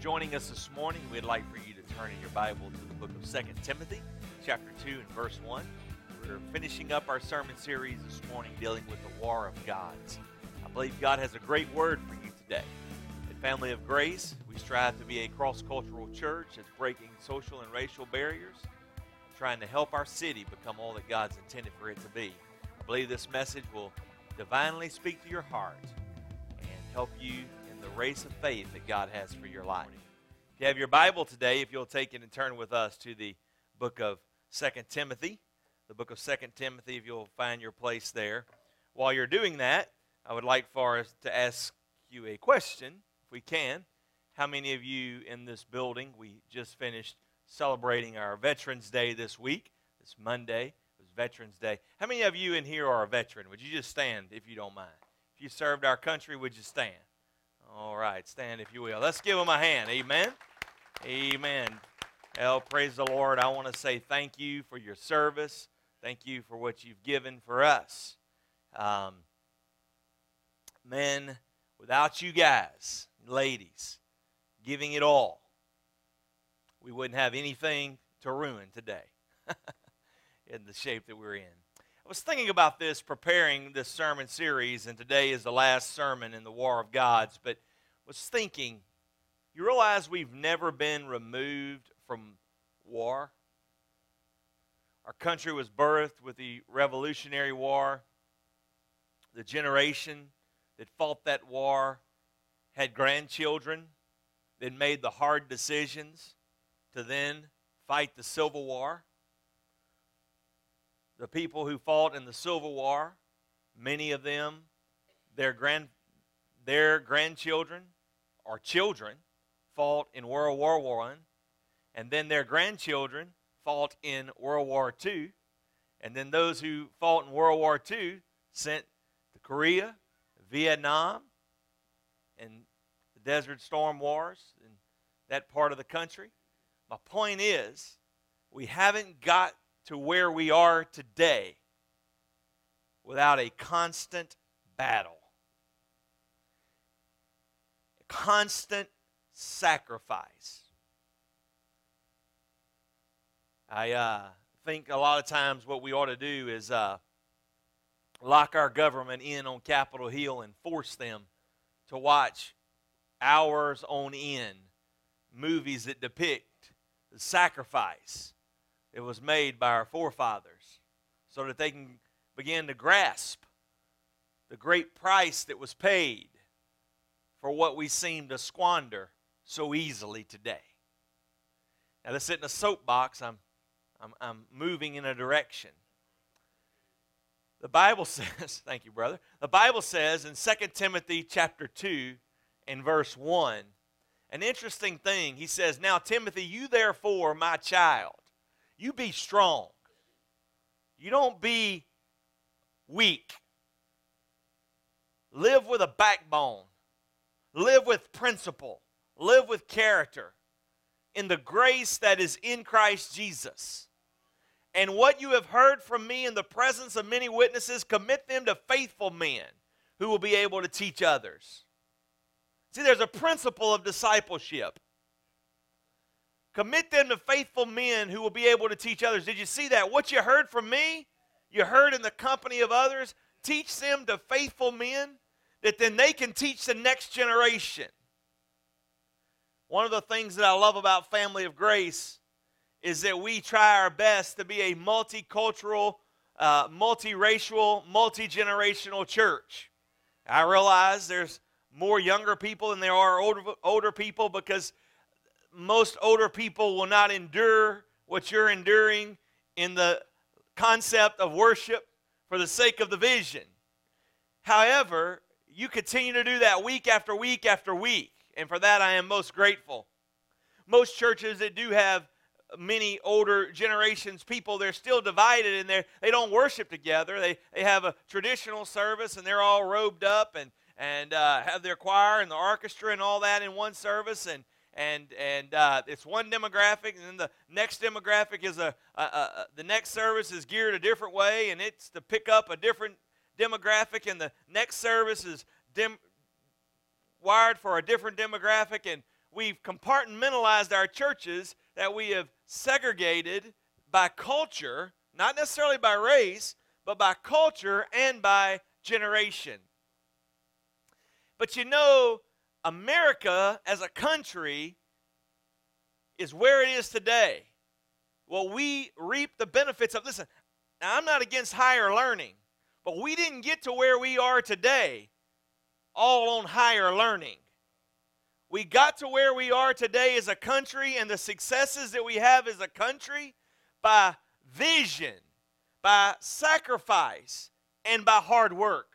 joining us this morning. We'd like for you to turn in your Bible to the book of 2 Timothy, chapter 2 and verse 1. We're finishing up our sermon series this morning dealing with the war of gods. I believe God has a great word for you today. At Family of Grace, we strive to be a cross cultural church that's breaking social and racial barriers, trying to help our city become all that God's intended for it to be. I believe this message will divinely speak to your heart and help you the race of faith that God has for your life. If you have your Bible today, if you'll take it and turn with us to the book of Second Timothy, the book of Second Timothy, if you'll find your place there. While you're doing that, I would like for us to ask you a question, if we can. How many of you in this building, we just finished celebrating our Veterans Day this week, this Monday, it was Veterans Day. How many of you in here are a veteran? Would you just stand if you don't mind? If you served our country, would you stand? All right, stand if you will. Let's give them a hand. Amen. Amen. Well, praise the Lord. I want to say thank you for your service. Thank you for what you've given for us. Um, men, without you guys, ladies, giving it all, we wouldn't have anything to ruin today in the shape that we're in. Was thinking about this preparing this sermon series, and today is the last sermon in the War of Gods, but was thinking, you realize we've never been removed from war? Our country was birthed with the Revolutionary War. The generation that fought that war had grandchildren that made the hard decisions to then fight the Civil War the people who fought in the Civil War, many of them, their, grand, their grandchildren or children fought in World War I, and then their grandchildren fought in World War II, and then those who fought in World War II sent to Korea, Vietnam, and the Desert Storm Wars in that part of the country. My point is, we haven't got to where we are today without a constant battle, a constant sacrifice. I uh, think a lot of times what we ought to do is uh, lock our government in on Capitol Hill and force them to watch hours on end movies that depict sacrifice it was made by our forefathers so that they can begin to grasp the great price that was paid for what we seem to squander so easily today. Now, this isn't a soapbox. I'm, I'm, I'm moving in a direction. The Bible says, thank you, brother. The Bible says in 2 Timothy chapter 2 and verse 1, an interesting thing. He says, Now, Timothy, you therefore, my child, you be strong. You don't be weak. Live with a backbone. Live with principle. Live with character in the grace that is in Christ Jesus. And what you have heard from me in the presence of many witnesses, commit them to faithful men who will be able to teach others. See, there's a principle of discipleship. Commit them to faithful men who will be able to teach others. Did you see that? What you heard from me, you heard in the company of others. Teach them to faithful men that then they can teach the next generation. One of the things that I love about Family of Grace is that we try our best to be a multicultural, uh, multiracial, multi generational church. I realize there's more younger people than there are older, older people because most older people will not endure what you're enduring in the concept of worship for the sake of the vision. However, you continue to do that week after week after week, and for that I am most grateful. Most churches that do have many older generations people they're still divided and they they don't worship together they they have a traditional service and they're all robed up and and uh, have their choir and the orchestra and all that in one service and and and uh, it's one demographic, and then the next demographic is a, a, a, the next service is geared a different way, and it's to pick up a different demographic, and the next service is wired for a different demographic, and we've compartmentalized our churches, that we have segregated by culture, not necessarily by race, but by culture and by generation. But you know, America as a country is where it is today. Well, we reap the benefits of. Listen, now I'm not against higher learning, but we didn't get to where we are today all on higher learning. We got to where we are today as a country and the successes that we have as a country by vision, by sacrifice, and by hard work.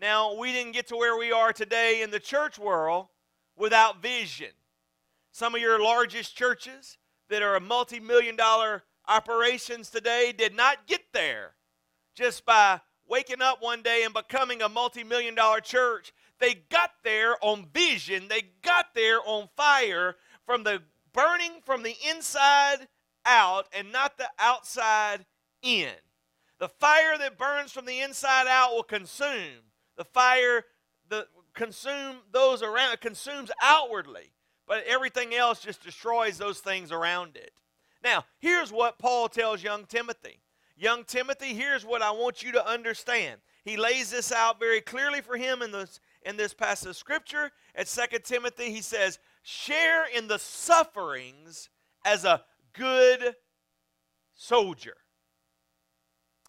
Now, we didn't get to where we are today in the church world without vision. Some of your largest churches that are a multi million dollar operations today did not get there just by waking up one day and becoming a multi million dollar church. They got there on vision, they got there on fire from the burning from the inside out and not the outside in. The fire that burns from the inside out will consume. The fire that consume those around consumes outwardly, but everything else just destroys those things around it. Now, here's what Paul tells young Timothy. Young Timothy, here's what I want you to understand. He lays this out very clearly for him in this in this passage of scripture. At 2 Timothy, he says, "Share in the sufferings as a good soldier."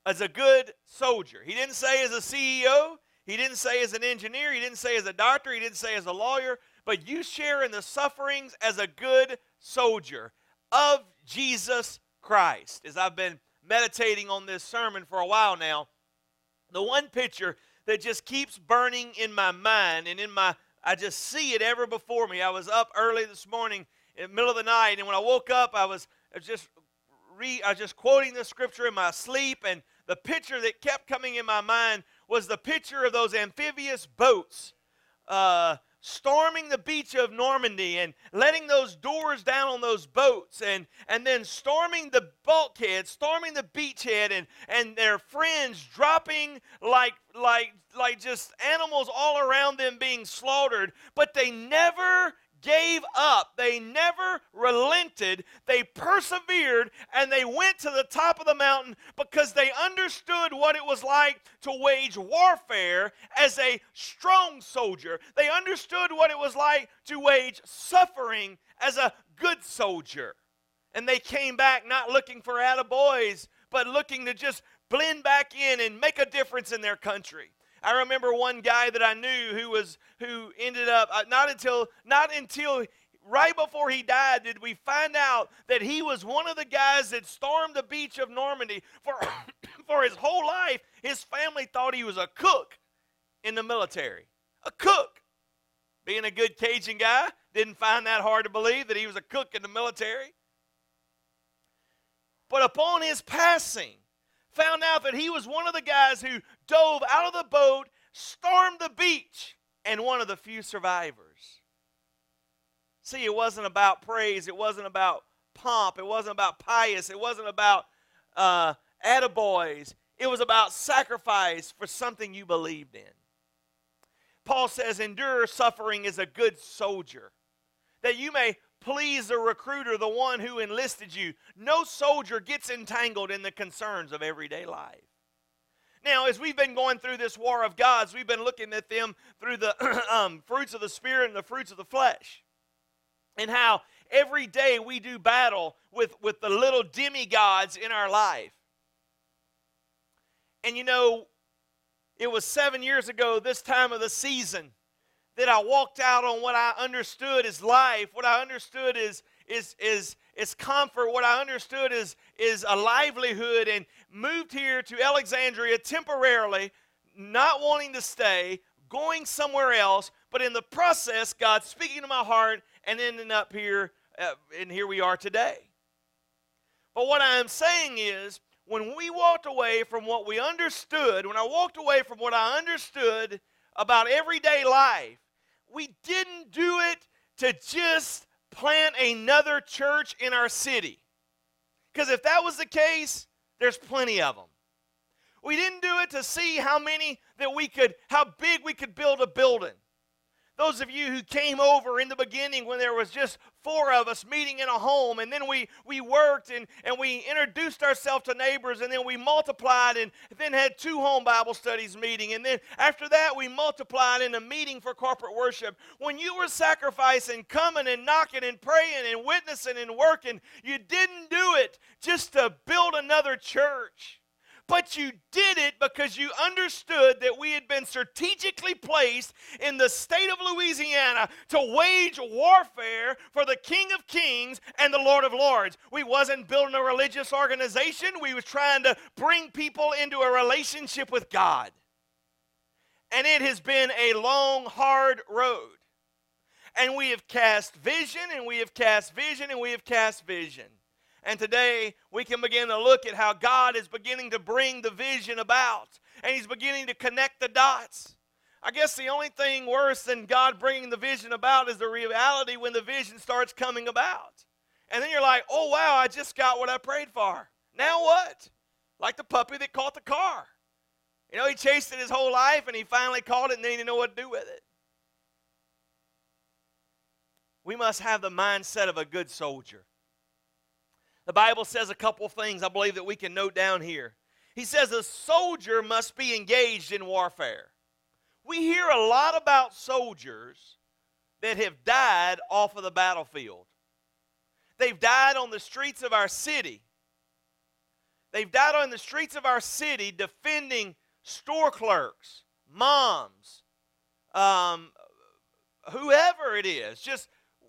As a good soldier. He didn't say as a CEO, he didn't say as an engineer, he didn't say as a doctor, he didn't say as a lawyer, but you share in the sufferings as a good soldier of Jesus Christ. As I've been meditating on this sermon for a while now, the one picture that just keeps burning in my mind and in my I just see it ever before me. I was up early this morning in the middle of the night, and when I woke up, I was, just I was just quoting the scripture in my sleep, and the picture that kept coming in my mind was the picture of those amphibious boats uh, storming the beach of Normandy and letting those doors down on those boats and, and then storming the bulkhead, storming the beachhead and, and their friends dropping like, like, like just animals all around them being slaughtered, but they never gave up. They never relented. They persevered and they went to the top of the mountain because they understood what it was like to wage warfare as a strong soldier. They understood what it was like to wage suffering as a good soldier. And they came back not looking for attaboys, but looking to just blend back in and make a difference in their country. I remember one guy that I knew who was who ended up uh, not until not until right before he died did we find out that he was one of the guys that stormed the beach of Normandy for for his whole life. His family thought he was a cook in the military. A cook. Being a good Cajun guy, didn't find that hard to believe that he was a cook in the military. But upon his passing, found out that he was one of the guys who dove out of the boat, stormed the beach, and one of the few survivors. See, it wasn't about praise, it wasn't about pomp, it wasn't about pious, it wasn't about uh, attaboys. It was about sacrifice for something you believed in. Paul says, Endure suffering as a good soldier, that you may please the recruiter, the one who enlisted you. No soldier gets entangled in the concerns of everyday life. Now, as we've been going through this war of gods, we've been looking at them through the um, fruits of the Spirit and the fruits of the flesh. And how every day we do battle with, with the little demigods in our life. And you know, it was seven years ago, this time of the season, that I walked out on what I understood as life, what I understood is is is is comfort, what I understood is is a livelihood, and moved here to Alexandria temporarily, not wanting to stay, going somewhere else, but in the process, God speaking to my heart and ending up here, uh, and here we are today. But what I am saying is, when we walked away from what we understood, when I walked away from what I understood about everyday life, we didn't do it to just plant another church in our city. Because if that was the case, there's plenty of them. We didn't do it to see how many that we could, how big we could build a building. Those of you who came over in the beginning when there was just four of us meeting in a home, and then we, we worked and, and we introduced ourselves to neighbors, and then we multiplied and then had two home Bible studies meeting. And then after that, we multiplied in a meeting for corporate worship. When you were sacrificing, coming and knocking and praying and witnessing and working, you didn't do it just to build another church but you did it because you understood that we had been strategically placed in the state of Louisiana to wage warfare for the King of Kings and the Lord of Lords. We wasn't building a religious organization, we was trying to bring people into a relationship with God. And it has been a long, hard road. And we have cast vision, and we have cast vision, and we have cast vision. And today we can begin to look at how God is beginning to bring the vision about and He's beginning to connect the dots. I guess the only thing worse than God bringing the vision about is the reality when the vision starts coming about. And then you're like, oh, wow, I just got what I prayed for. Now what? Like the puppy that caught the car. You know, he chased it his whole life and he finally caught it and then he didn't know what to do with it. We must have the mindset of a good soldier. The Bible says a couple things I believe that we can note down here. He says a soldier must be engaged in warfare. We hear a lot about soldiers that have died off of the battlefield. They've died on the streets of our city. They've died on the streets of our city defending store clerks, moms, um, whoever it is, just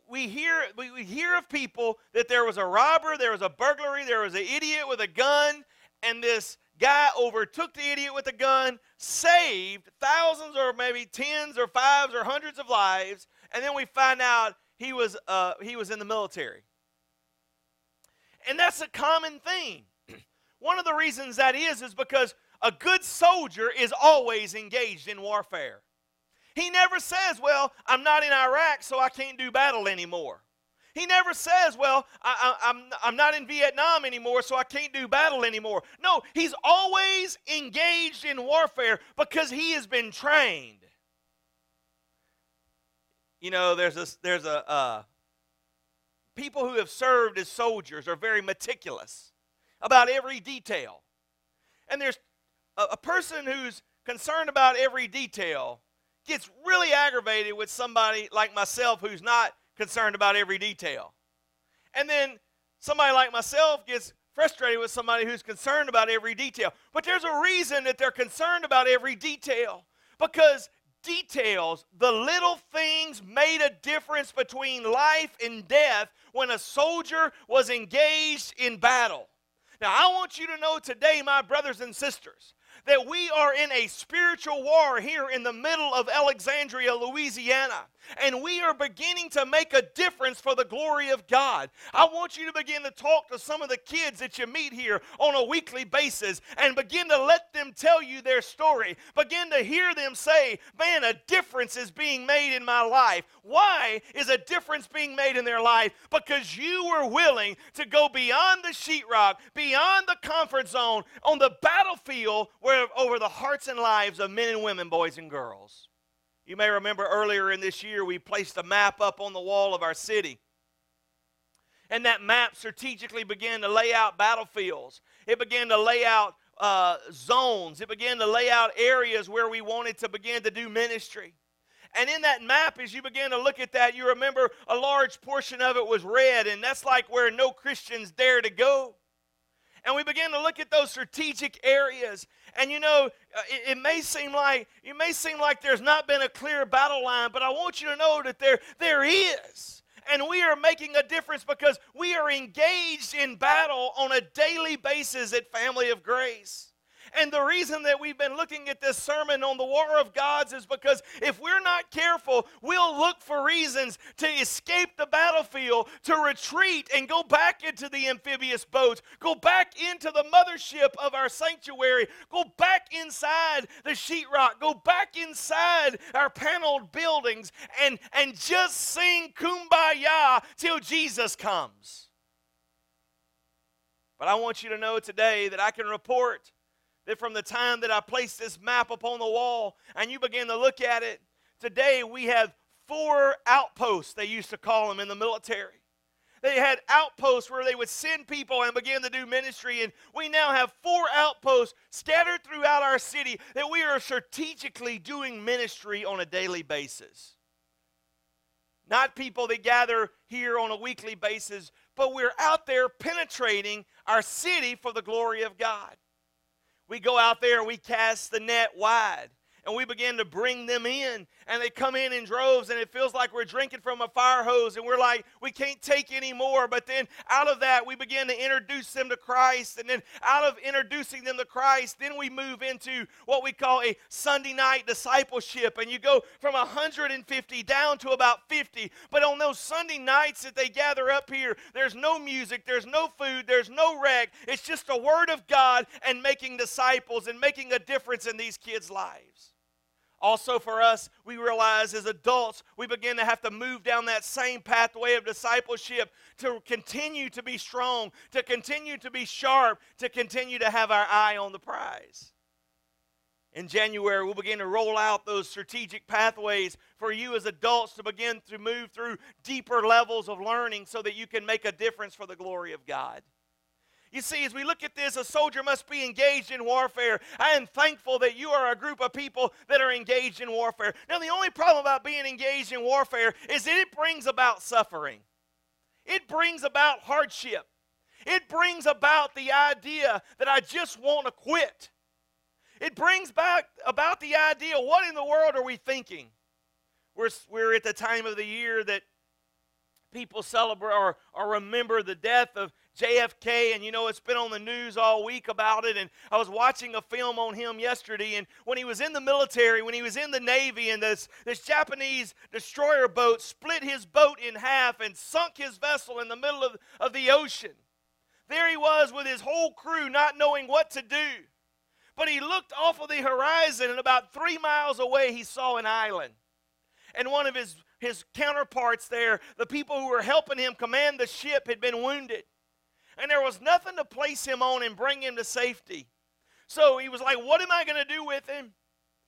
we hear we, we hear of people that there was a robber, there was a burglary, there was an idiot with a gun, and this guy overtook the idiot with a gun, saved thousands or maybe tens or fives or hundreds of lives, and then we find out he was uh, he was in the military. And that's a common theme. One of the reasons that is is because a good soldier is always engaged in warfare. He never says, Well, I'm not in Iraq, so I can't do battle anymore. He never says, Well, I, am I'm, I'm not in Vietnam anymore, so I can't do battle anymore. No, he's always engaged in warfare because he has been trained. You know, there's a, there's a, uh, people who have served as soldiers are very meticulous about every detail. And there's a, a person who's concerned about every detail gets really aggravated with somebody like myself who's not concerned about every detail. And then somebody like myself gets frustrated with somebody who's concerned about every detail. But there's a reason that they're concerned about every detail because details, the little things made a difference between life and death when a soldier was engaged in battle. Now, I want you to know today, my brothers and sisters, that we are in a spiritual war here in the middle of Alexandria, Louisiana and we are beginning to make a difference for the glory of God. I want you to begin to talk to some of the kids that you meet here on a weekly basis and begin to let them tell you their story. Begin to hear them say, Man, a difference is being made in my life. Why is a difference being made in their life? Because you were willing to go beyond the sheetrock, beyond the comfort zone, on the battlefield where over the hearts and lives of men and women, boys and girls. You may remember earlier in this year, we placed a map up on the wall of our city. And that map strategically began to lay out battlefields. It began to lay out uh, zones. It began to lay out areas where we wanted to begin to do ministry. And in that map, as you begin to look at that, you remember a large portion of it was red, and that's like where no Christians dare to go. And we begin to look at those strategic areas. And you know, uh, it, it, may seem like it may seem like there's not been a clear battle line, but I want you to know that there there is. And we are making a difference because we are engaged in battle on a daily basis at Family of Grace. And the reason that we've been looking at this sermon on the war of gods is because if we're not careful, we'll look for reasons to escape the battlefield, to retreat and go back into the amphibious boats, go back into the mothership of our sanctuary, go back inside the sheetrock, go back inside our paneled buildings, and, and just sing kumbaya till Jesus comes. But I want you to know today that I can report that from the time that I placed this map upon the wall and you begin to look at it, today we have four outposts, they used to call them in the military. They had outposts where they would send people and begin to do ministry. And we now have four outposts scattered throughout our city that we are strategically doing ministry on a daily basis. Not people that gather here on a weekly basis, but we're out there penetrating our city for the glory of God. We go out there and we cast the net wide and we begin to bring them in and they come in in droves and it feels like we're drinking from a fire hose and we're like we can't take any more. But then out of that we begin to introduce them to christ and then out of introducing them to christ then we move into what we call a sunday night discipleship. And you go from 150 down to about 50 but on those sunday nights that they gather up here there's no music there's no food there's no rec. It's just the word of god and making disciples and making a difference in these kids lives also, for us, we realize as adults, we begin to have to move down that same pathway of discipleship to continue to be strong, to continue to be sharp, to continue to have our eye on the prize. In January, we'll begin to roll out those strategic pathways for you as adults to begin to move through deeper levels of learning so that you can make a difference for the glory of God. You see, as we look at this, a soldier must be engaged in warfare. I am thankful that you are a group of people that are engaged in warfare. Now, the only problem about being engaged in warfare is that it brings about suffering, it brings about hardship, it brings about the idea that I just want to quit. It brings back about the idea what in the world are we thinking? We're, we're at the time of the year that people celebrate or, or remember the death of JFK, and you know, it's been on the news all week about it. And I was watching a film on him yesterday, and when he was in the military, when he was in the Navy, and this, this Japanese destroyer boat split his boat in half and sunk his vessel in the middle of, of the ocean. There he was with his whole crew not knowing what to do. But he looked off of the horizon, and about three miles away, he saw an island. And one of his, his counterparts there, the people who were helping him command the ship, had been wounded and there was nothing to place him on and bring him to safety. So he was like, What am I going to do with him?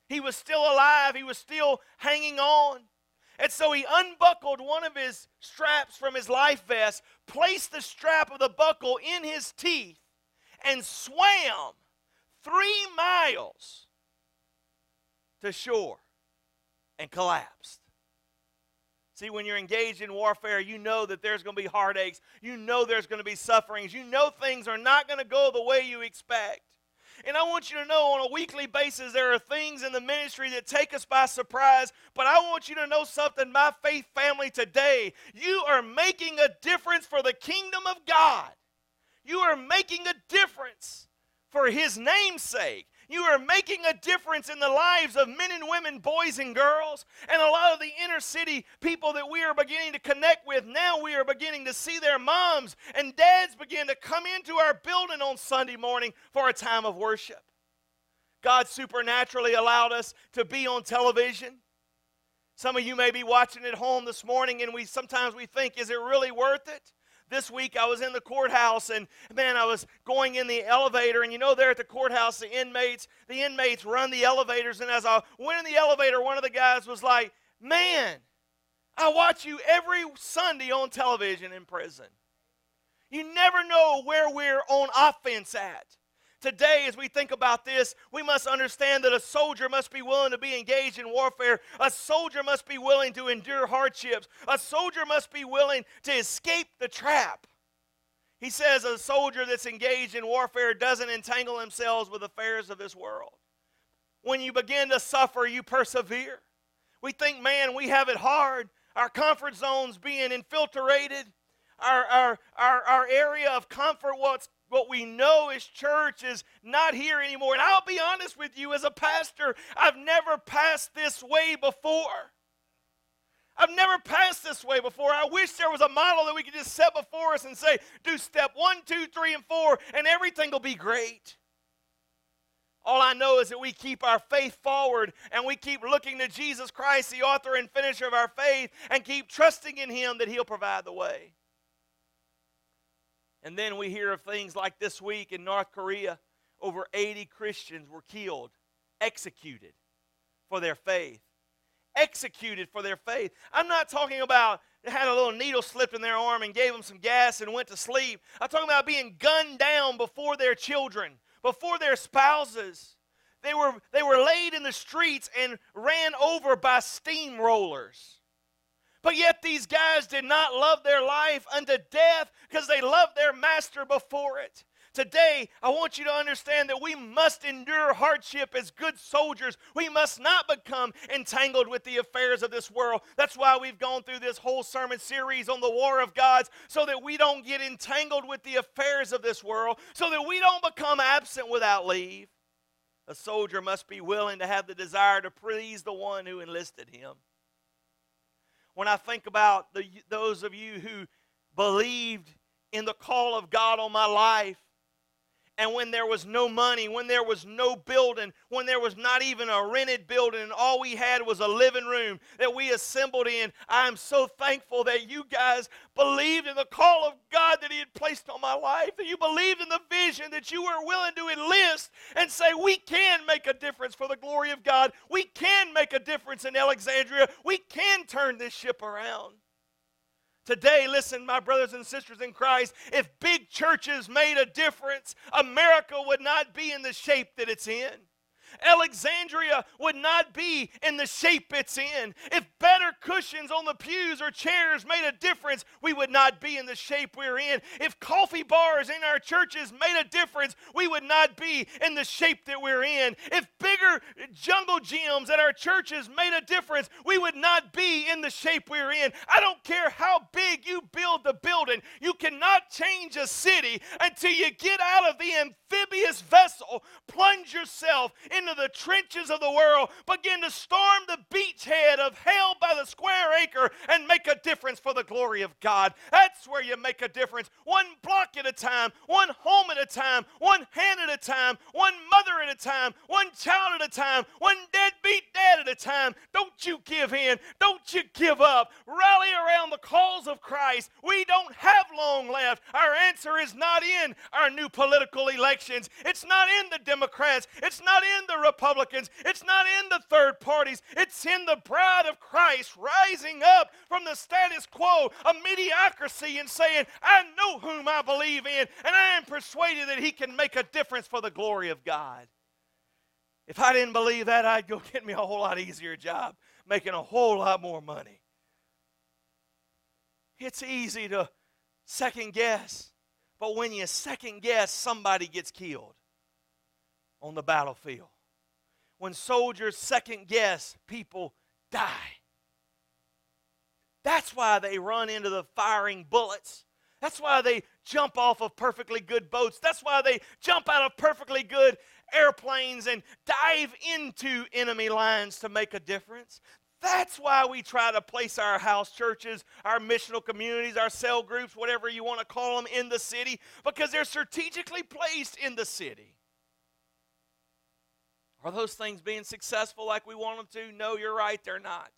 He was still alive, he was still hanging on. And so he unbuckled one of his straps from his life vest, placed the strap of the buckle in his teeth, and swam three miles to shore and collapsed. See, when you're engaged in warfare, you know that there's going to be heartaches. You know there's going to be sufferings. You know things are not going to go the way you expect. And I want you to know on a weekly basis, there are things in the ministry that take us by surprise. But I want you to know something, my faith family, today. You are making a difference for the kingdom of God. You are making a difference for His name's sake. You are making a difference in the lives of men and women, boys and girls. And a lot of the inner city people that we are beginning to connect with, now we are beginning to see their moms and dads begin to come into our building on Sunday morning for a time of worship. God supernaturally allowed us to be on television. Some of you may be watching at home this morning, and we sometimes we think, is it really worth it? This week I was in the courthouse and man, I was going in the elevator. And you know, there at the courthouse, the inmates, the inmates run the elevators. And as I went in the elevator, one of the guys was like, Man, I watch you every Sunday on television in prison. You never know where we're on offense at. Today, as we think about this, we must understand that a soldier must be willing to be engaged in warfare. A soldier must be willing to endure hardships. A soldier must be willing to escape the trap. He says a soldier that's engaged in warfare doesn't entangle themselves with affairs of this world. When you begin to suffer, you persevere. We think, man, we have it hard. Our comfort zones being infiltrated. Our, our, our, our area of comfort, what's what we know as church is not here anymore. And I'll be honest with you, as a pastor, I've never passed this way before. I've never passed this way before. I wish there was a model that we could just set before us and say, do step one, two, three, and four, and everything will be great. All I know is that we keep our faith forward and we keep looking to Jesus Christ, the author and finisher of our faith, and keep trusting in Him that He'll provide the way. And then we hear of things like this week in North Korea, over 80 Christians were killed, executed for their faith. executed for their faith. I'm not talking about they had a little needle slipped in their arm and gave them some gas and went to sleep. I'm talking about being gunned down before their children, before their spouses. They were, they were laid in the streets and ran over by steamrollers. But yet these guys did not love their life unto death because they loved their master before it. Today, I want you to understand that we must endure hardship as good soldiers. We must not become entangled with the affairs of this world. That's why we've gone through this whole sermon series on the war of gods, so that we don't get entangled with the affairs of this world, so that we don't become absent without leave. A soldier must be willing to have the desire to please the one who enlisted him. When I think about the, those of you who believed in the call of God on my life, and when there was no money, when there was no building, when there was not even a rented building, and all we had was a living room that we assembled in, I am so thankful that you guys believed in the call of God that He had placed on my life, that you believed in the vision, that you were willing to enlist and say, We can make a difference for the glory of God. We can make a difference in Alexandria. We can turn this ship around. Today, listen, my brothers and sisters in Christ, if big churches made a difference, America would not be in the shape that it's in. Alexandria would not be in the shape it's in. If better cushions on the pews or chairs made a difference, we would not be in the shape we're in. If coffee bars in our churches made a difference, we would not be in the shape that we're in. If bigger jungle gyms at our churches made a difference, we would not be in the shape we're in. I don't care how big you build the building, you cannot change a city until you get out of the amphibious vessel, plunge yourself into the trenches of the world, begin to storm the beachhead of hell by the square acre, and make a difference for the glory of God. That's where you make a difference. One block at a time, one home at a time, one hand at a time, one mother at a time, one child at a time, one deadbeat dad at a time. Don't you give in. Don't you give up. Rally around the cause of Christ. We don't have long left. Our answer is not in our new political elections. It's not in the Democrats. It's not in the Republicans. It's not in the third parties. It's in the bride of Christ rising up from the status quo of mediocrity and saying, I know whom I believe in, and I am persuaded that he can make a difference for the glory of God. If I didn't believe that, I'd go get me a whole lot easier job, making a whole lot more money. It's easy to second guess, but when you second guess, somebody gets killed on the battlefield. When soldiers second guess, people die. That's why they run into the firing bullets. That's why they jump off of perfectly good boats. That's why they jump out of perfectly good airplanes and dive into enemy lines to make a difference. That's why we try to place our house churches, our missional communities, our cell groups, whatever you want to call them, in the city, because they're strategically placed in the city. Are those things being successful like we want them to? No, you're right, they're not.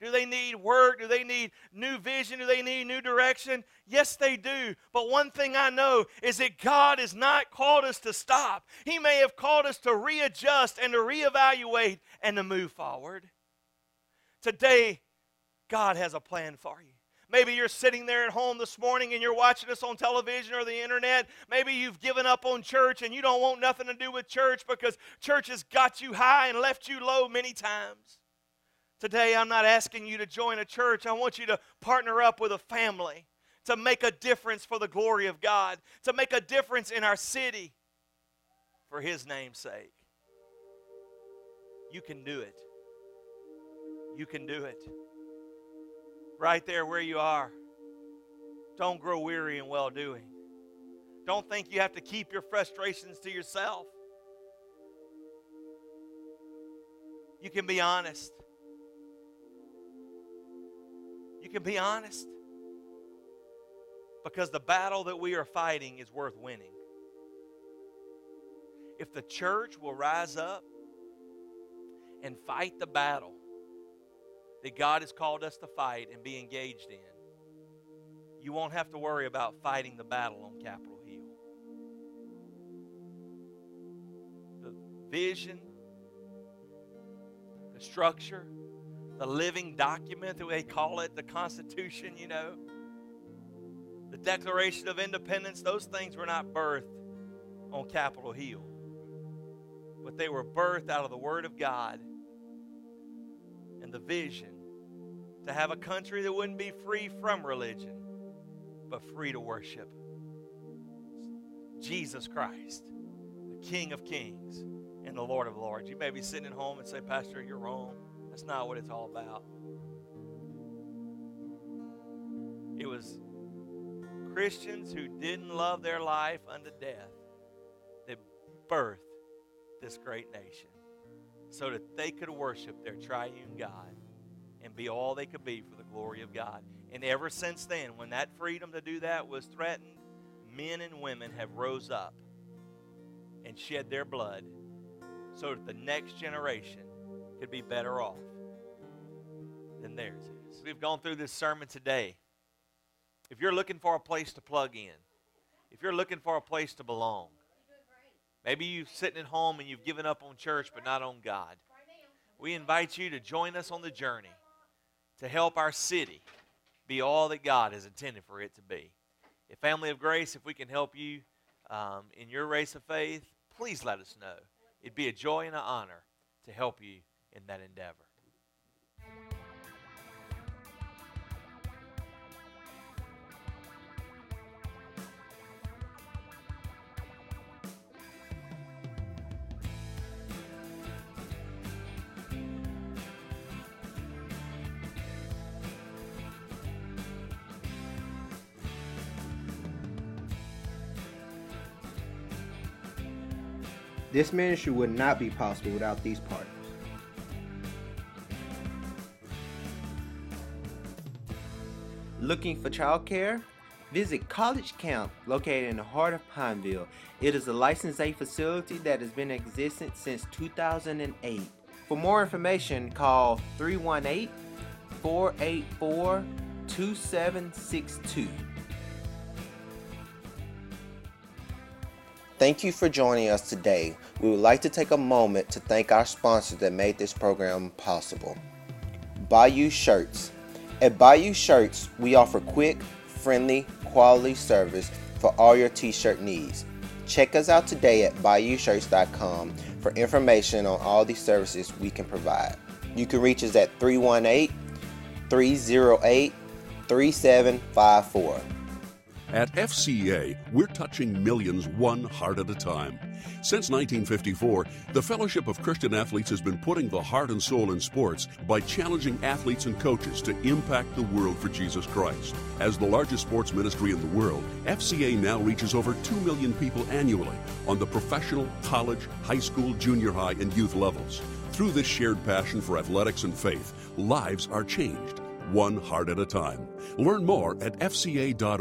Do they need work? Do they need new vision? Do they need new direction? Yes, they do. But one thing I know is that God has not called us to stop. He may have called us to readjust and to reevaluate and to move forward. Today, God has a plan for you. Maybe you're sitting there at home this morning and you're watching us on television or the internet. Maybe you've given up on church and you don't want nothing to do with church because church has got you high and left you low many times. Today, I'm not asking you to join a church. I want you to partner up with a family to make a difference for the glory of God, to make a difference in our city for His name's sake. You can do it. You can do it right there where you are. Don't grow weary in well doing. Don't think you have to keep your frustrations to yourself. You can be honest. You can be honest. Because the battle that we are fighting is worth winning. If the church will rise up and fight the battle that God has called us to fight and be engaged in, you won't have to worry about fighting the battle on Capitol Hill. The vision, the structure, the living document that they call it, the Constitution, you know, the Declaration of Independence, those things were not birthed on Capitol Hill, but they were birthed out of the Word of God and the vision to have a country that wouldn't be free from religion, but free to worship Jesus Christ, the King of Kings and the Lord of Lords. You may be sitting at home and say, Pastor, you're wrong. That's not what it's all about. It was Christians who didn't love their life unto death that birthed this great nation so that they could worship their triune God and be all they could be for the glory of God. And ever since then, when that freedom to do that was threatened, men and women have rose up and shed their blood so that the next generation could be better off than theirs is. We've gone through this sermon today. If you're looking for a place to plug in, if you're looking for a place to belong, maybe you're sitting at home and you've given up on church but not on God. We invite you to join us on the journey to help our city be all that God has intended for it to be. If Family of Grace, if we can help you um, in your race of faith, please let us know. It'd be a joy and an honor to help you in that endeavor. This ministry would not be possible without these partners. Looking for childcare? Visit College Camp, located in the heart of Pineville. It is a licensed A facility that has been in existence since 2008. For more information, call 318 484 2762. Thank you for joining us today. We would like to take a moment to thank our sponsors that made this program possible. Bayou Shirts. At Bayou Shirts, we offer quick, friendly, quality service for all your t shirt needs. Check us out today at bayoushirts.com for information on all the services we can provide. You can reach us at 318 308 3754. At FCA, we're touching millions one heart at a time. Since 1954, the Fellowship of Christian Athletes has been putting the heart and soul in sports by challenging athletes and coaches to impact the world for Jesus Christ. As the largest sports ministry in the world, FCA now reaches over 2 million people annually on the professional, college, high school, junior high, and youth levels. Through this shared passion for athletics and faith, lives are changed, one heart at a time. Learn more at FCA.org.